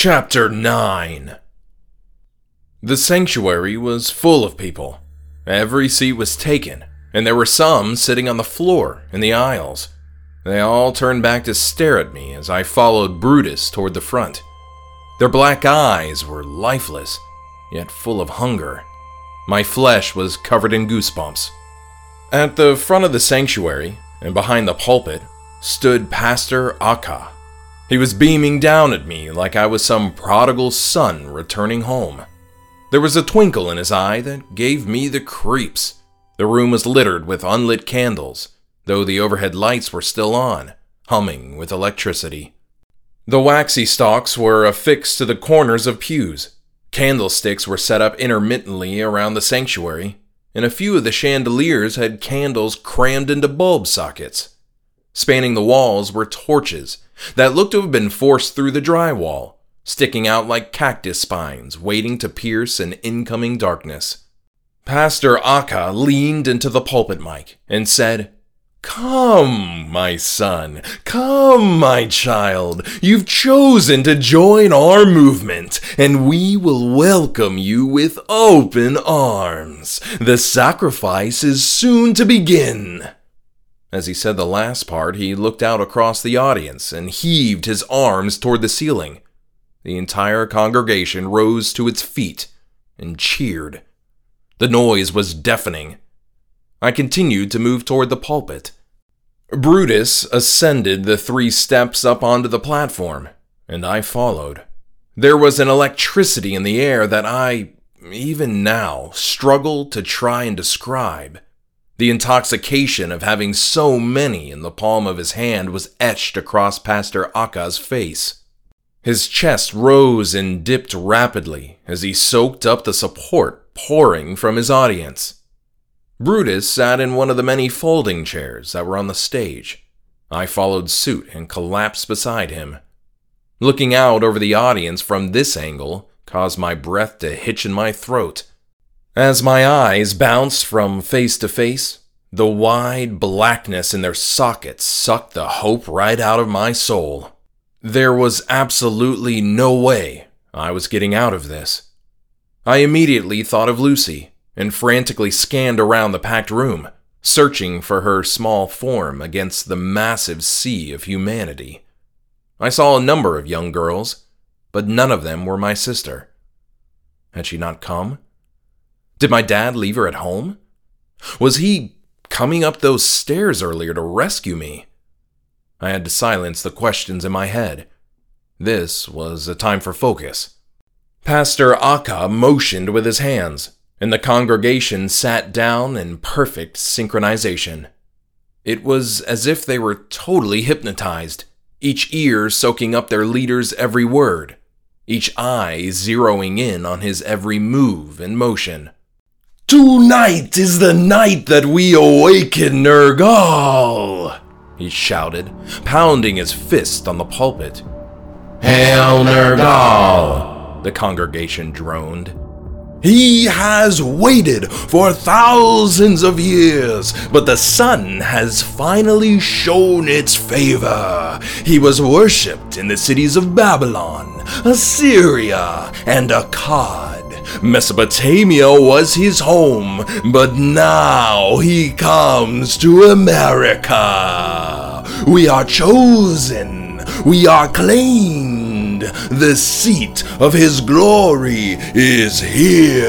Chapter 9 The sanctuary was full of people. Every seat was taken, and there were some sitting on the floor in the aisles. They all turned back to stare at me as I followed Brutus toward the front. Their black eyes were lifeless, yet full of hunger. My flesh was covered in goosebumps. At the front of the sanctuary, and behind the pulpit, stood Pastor Akka. He was beaming down at me like I was some prodigal son returning home. There was a twinkle in his eye that gave me the creeps. The room was littered with unlit candles, though the overhead lights were still on, humming with electricity. The waxy stalks were affixed to the corners of pews. Candlesticks were set up intermittently around the sanctuary, and a few of the chandeliers had candles crammed into bulb sockets. Spanning the walls were torches that looked to have been forced through the drywall, sticking out like cactus spines waiting to pierce an incoming darkness. Pastor Akka leaned into the pulpit mic and said, Come, my son, come, my child. You've chosen to join our movement, and we will welcome you with open arms. The sacrifice is soon to begin. As he said the last part, he looked out across the audience and heaved his arms toward the ceiling. The entire congregation rose to its feet and cheered. The noise was deafening. I continued to move toward the pulpit. Brutus ascended the three steps up onto the platform, and I followed. There was an electricity in the air that I, even now, struggle to try and describe. The intoxication of having so many in the palm of his hand was etched across Pastor Akka's face. His chest rose and dipped rapidly as he soaked up the support pouring from his audience. Brutus sat in one of the many folding chairs that were on the stage. I followed suit and collapsed beside him. Looking out over the audience from this angle caused my breath to hitch in my throat as my eyes bounced from face to face, the wide blackness in their sockets sucked the hope right out of my soul. There was absolutely no way I was getting out of this. I immediately thought of Lucy and frantically scanned around the packed room, searching for her small form against the massive sea of humanity. I saw a number of young girls, but none of them were my sister. Had she not come? Did my dad leave her at home? Was he coming up those stairs earlier to rescue me? I had to silence the questions in my head. This was a time for focus. Pastor Akka motioned with his hands, and the congregation sat down in perfect synchronization. It was as if they were totally hypnotized, each ear soaking up their leader's every word, each eye zeroing in on his every move and motion. Tonight is the night that we awaken Nergal! He shouted, pounding his fist on the pulpit. Hail Nergal! The congregation droned. He has waited for thousands of years, but the sun has finally shown its favor. He was worshipped in the cities of Babylon, Assyria, and Akkad. Mesopotamia was his home, but now he comes to America. We are chosen. We are claimed. The seat of his glory is here.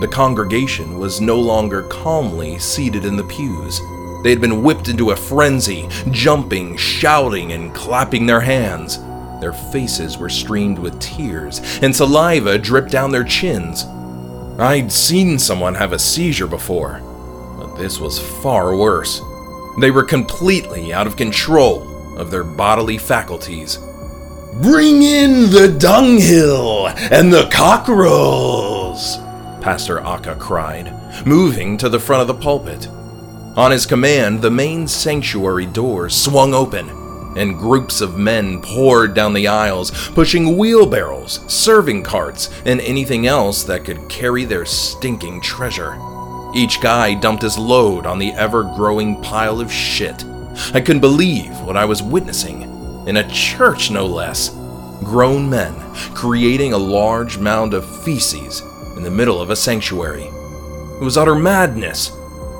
The congregation was no longer calmly seated in the pews. They had been whipped into a frenzy, jumping, shouting, and clapping their hands. Their faces were streamed with tears, and saliva dripped down their chins. I'd seen someone have a seizure before, but this was far worse. They were completely out of control of their bodily faculties. Bring in the dunghill and the cockerels! Pastor Akka cried, moving to the front of the pulpit. On his command, the main sanctuary door swung open and groups of men poured down the aisles, pushing wheelbarrows, serving carts, and anything else that could carry their stinking treasure. Each guy dumped his load on the ever growing pile of shit. I couldn't believe what I was witnessing. In a church, no less. grown men creating a large mound of feces in the middle of a sanctuary. It was utter madness.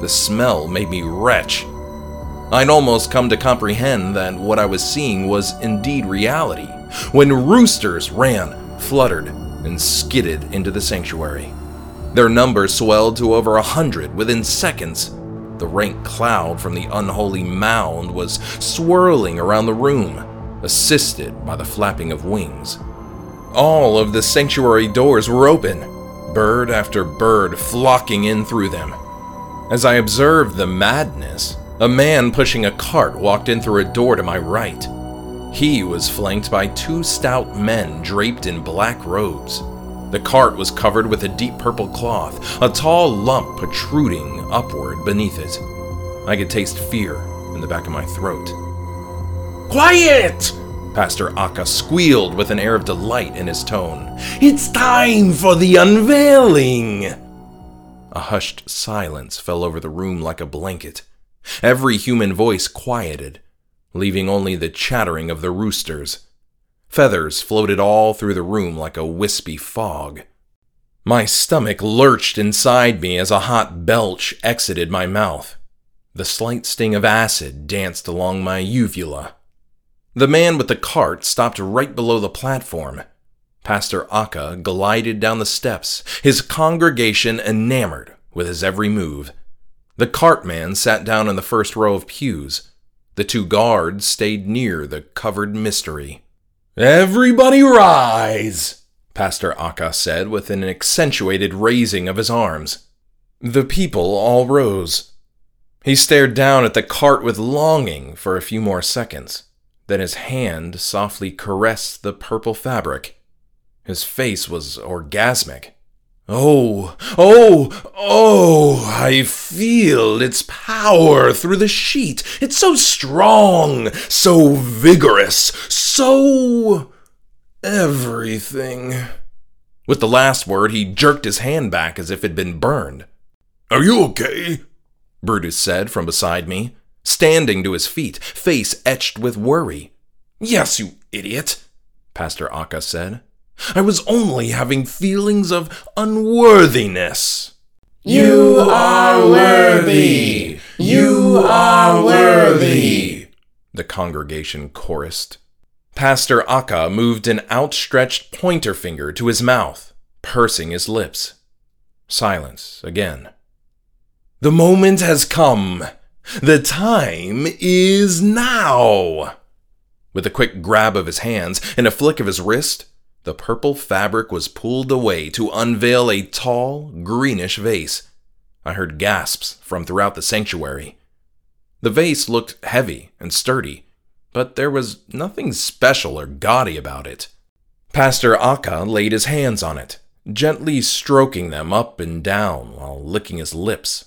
The smell made me retch. I'd almost come to comprehend that what I was seeing was indeed reality when roosters ran, fluttered, and skidded into the sanctuary. Their number swelled to over a hundred within seconds. The rank cloud from the unholy mound was swirling around the room, assisted by the flapping of wings. All of the sanctuary doors were open, bird after bird flocking in through them. As I observed the madness, a man pushing a cart walked in through a door to my right. He was flanked by two stout men draped in black robes. The cart was covered with a deep purple cloth, a tall lump protruding upward beneath it. I could taste fear in the back of my throat. Quiet! Pastor Akka squealed with an air of delight in his tone. It's time for the unveiling! A hushed silence fell over the room like a blanket. Every human voice quieted, leaving only the chattering of the roosters. Feathers floated all through the room like a wispy fog. My stomach lurched inside me as a hot belch exited my mouth. The slight sting of acid danced along my uvula. The man with the cart stopped right below the platform. Pastor Akka glided down the steps, his congregation enamored with his every move. The cartman sat down in the first row of pews. The two guards stayed near the covered mystery. Everybody rise, Pastor Akka said with an accentuated raising of his arms. The people all rose. He stared down at the cart with longing for a few more seconds. Then his hand softly caressed the purple fabric. His face was orgasmic. Oh, oh, oh, I feel its power through the sheet. It's so strong, so vigorous, so. everything. With the last word, he jerked his hand back as if it'd been burned. Are you okay? Brutus said from beside me, standing to his feet, face etched with worry. Yes, you idiot, Pastor Akka said. I was only having feelings of unworthiness. You are worthy! You are worthy! The congregation chorused. Pastor Akka moved an outstretched pointer finger to his mouth, pursing his lips. Silence again. The moment has come. The time is now. With a quick grab of his hands and a flick of his wrist, the purple fabric was pulled away to unveil a tall, greenish vase. I heard gasps from throughout the sanctuary. The vase looked heavy and sturdy, but there was nothing special or gaudy about it. Pastor Akka laid his hands on it, gently stroking them up and down while licking his lips.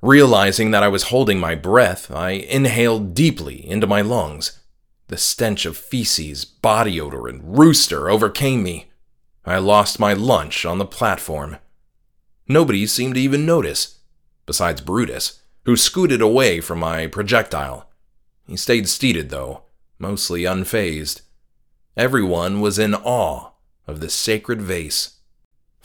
Realizing that I was holding my breath, I inhaled deeply into my lungs. The stench of feces, body odor, and rooster overcame me. I lost my lunch on the platform. Nobody seemed to even notice, besides Brutus, who scooted away from my projectile. He stayed seated, though, mostly unfazed. Everyone was in awe of the sacred vase.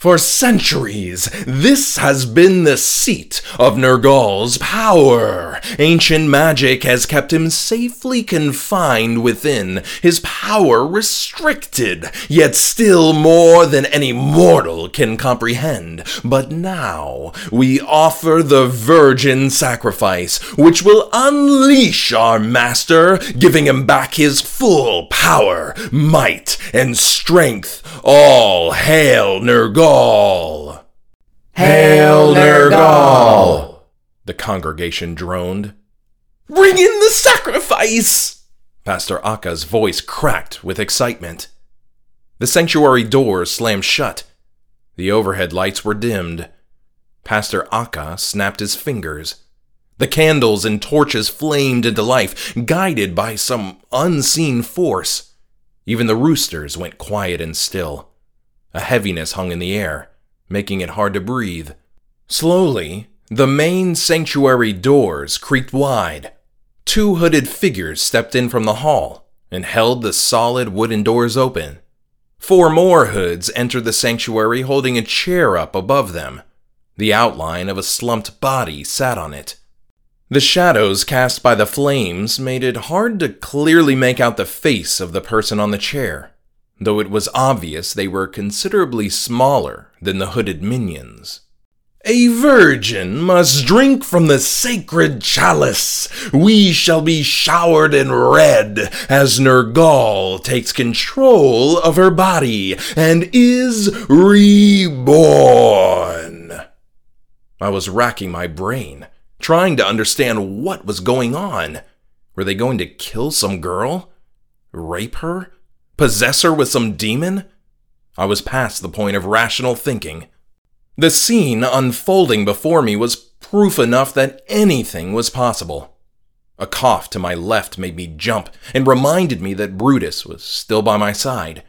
For centuries, this has been the seat of Nergal's power. Ancient magic has kept him safely confined within, his power restricted, yet still more than any mortal can comprehend. But now, we offer the virgin sacrifice, which will unleash our master, giving him back his full power, might, and strength. All hail Nergal! Nergal! Hail Nergal! The congregation droned. Bring in the sacrifice! Pastor Akka's voice cracked with excitement. The sanctuary doors slammed shut. The overhead lights were dimmed. Pastor Akka snapped his fingers. The candles and torches flamed into life, guided by some unseen force. Even the roosters went quiet and still. A heaviness hung in the air, making it hard to breathe. Slowly, the main sanctuary doors creaked wide. Two hooded figures stepped in from the hall, and held the solid wooden doors open. Four more hoods entered the sanctuary holding a chair up above them. The outline of a slumped body sat on it. The shadows cast by the flames made it hard to clearly make out the face of the person on the chair, though it was obvious they were considerably smaller than the hooded minions. A virgin must drink from the sacred chalice. We shall be showered in red as Nergal takes control of her body and is reborn. I was racking my brain, trying to understand what was going on. Were they going to kill some girl? Rape her? Possess her with some demon? I was past the point of rational thinking. The scene unfolding before me was proof enough that anything was possible. A cough to my left made me jump and reminded me that Brutus was still by my side.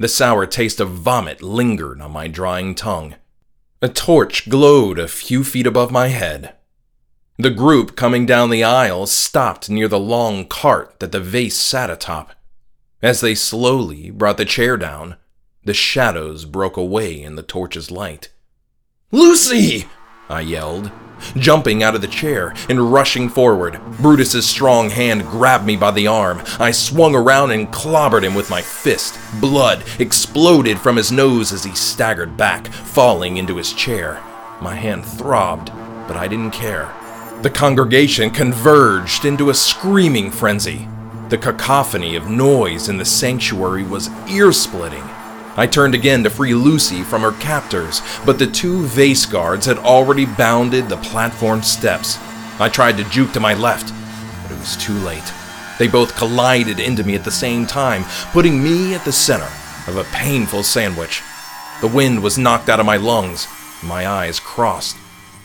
The sour taste of vomit lingered on my drying tongue. A torch glowed a few feet above my head. The group coming down the aisle stopped near the long cart that the vase sat atop. As they slowly brought the chair down, the shadows broke away in the torch's light. Lucy! I yelled, jumping out of the chair and rushing forward. Brutus's strong hand grabbed me by the arm. I swung around and clobbered him with my fist. Blood exploded from his nose as he staggered back, falling into his chair. My hand throbbed, but I didn't care. The congregation converged into a screaming frenzy. The cacophony of noise in the sanctuary was ear splitting. I turned again to free Lucy from her captors, but the two vase guards had already bounded the platform steps. I tried to juke to my left, but it was too late. They both collided into me at the same time, putting me at the center of a painful sandwich. The wind was knocked out of my lungs. My eyes crossed.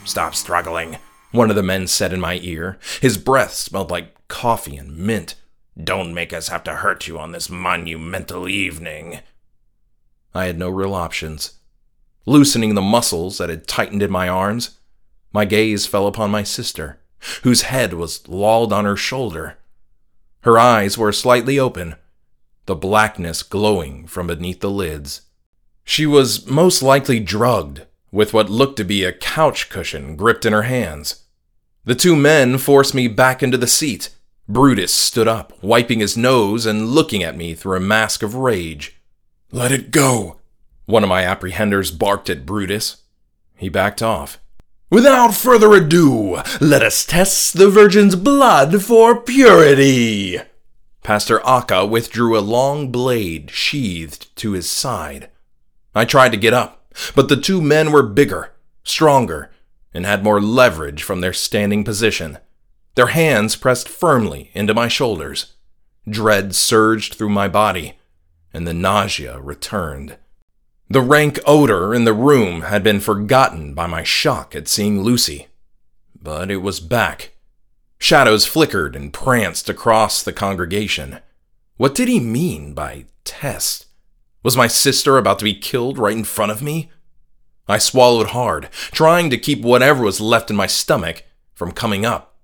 Stop struggling, one of the men said in my ear. His breath smelled like coffee and mint. Don't make us have to hurt you on this monumental evening. I had no real options. Loosening the muscles that had tightened in my arms, my gaze fell upon my sister, whose head was lolled on her shoulder. Her eyes were slightly open, the blackness glowing from beneath the lids. She was most likely drugged, with what looked to be a couch cushion gripped in her hands. The two men forced me back into the seat. Brutus stood up, wiping his nose and looking at me through a mask of rage. Let it go, one of my apprehenders barked at Brutus. He backed off. Without further ado, let us test the virgin's blood for purity. Pastor Akka withdrew a long blade sheathed to his side. I tried to get up, but the two men were bigger, stronger, and had more leverage from their standing position. Their hands pressed firmly into my shoulders. Dread surged through my body and the nausea returned. The rank odor in the room had been forgotten by my shock at seeing Lucy, but it was back. Shadows flickered and pranced across the congregation. What did he mean by test? Was my sister about to be killed right in front of me? I swallowed hard, trying to keep whatever was left in my stomach from coming up.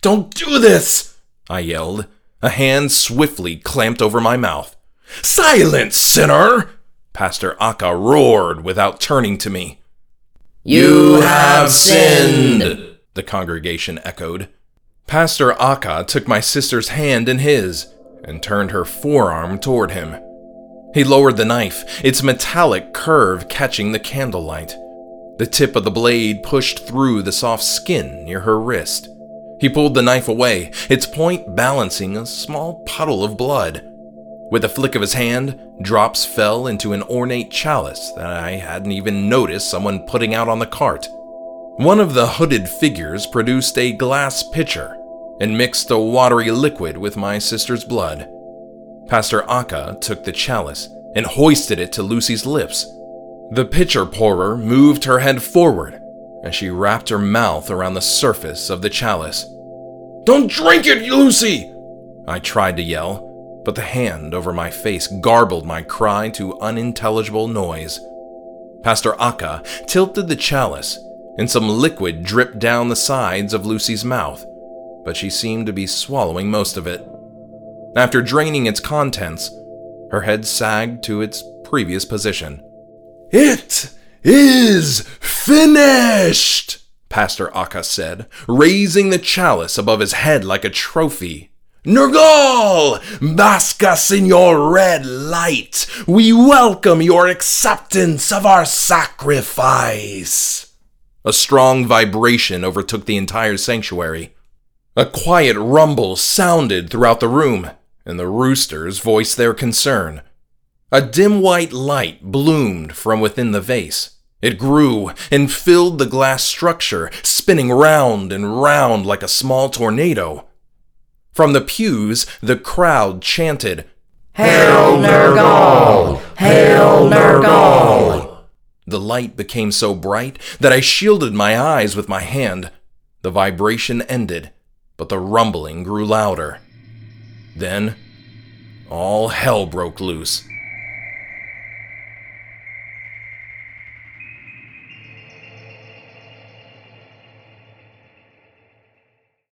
Don't do this! I yelled. A hand swiftly clamped over my mouth. Silence, sinner! Pastor Akka roared without turning to me. You have sinned, the congregation echoed. Pastor Akka took my sister's hand in his and turned her forearm toward him. He lowered the knife, its metallic curve catching the candlelight. The tip of the blade pushed through the soft skin near her wrist. He pulled the knife away, its point balancing a small puddle of blood. With a flick of his hand, drops fell into an ornate chalice that I hadn't even noticed someone putting out on the cart. One of the hooded figures produced a glass pitcher and mixed a watery liquid with my sister's blood. Pastor Akka took the chalice and hoisted it to Lucy's lips. The pitcher pourer moved her head forward as she wrapped her mouth around the surface of the chalice. Don't drink it, Lucy! I tried to yell, but the hand over my face garbled my cry to unintelligible noise. Pastor Akka tilted the chalice, and some liquid dripped down the sides of Lucy's mouth, but she seemed to be swallowing most of it. After draining its contents, her head sagged to its previous position. It is finished, Pastor Akka said, raising the chalice above his head like a trophy. Nergal, bask us in your red light. We welcome your acceptance of our sacrifice. A strong vibration overtook the entire sanctuary. A quiet rumble sounded throughout the room, and the roosters voiced their concern. A dim white light bloomed from within the vase. It grew and filled the glass structure, spinning round and round like a small tornado. From the pews, the crowd chanted, Hail Nergal! Hail Nergal! The light became so bright that I shielded my eyes with my hand. The vibration ended, but the rumbling grew louder. Then, all hell broke loose.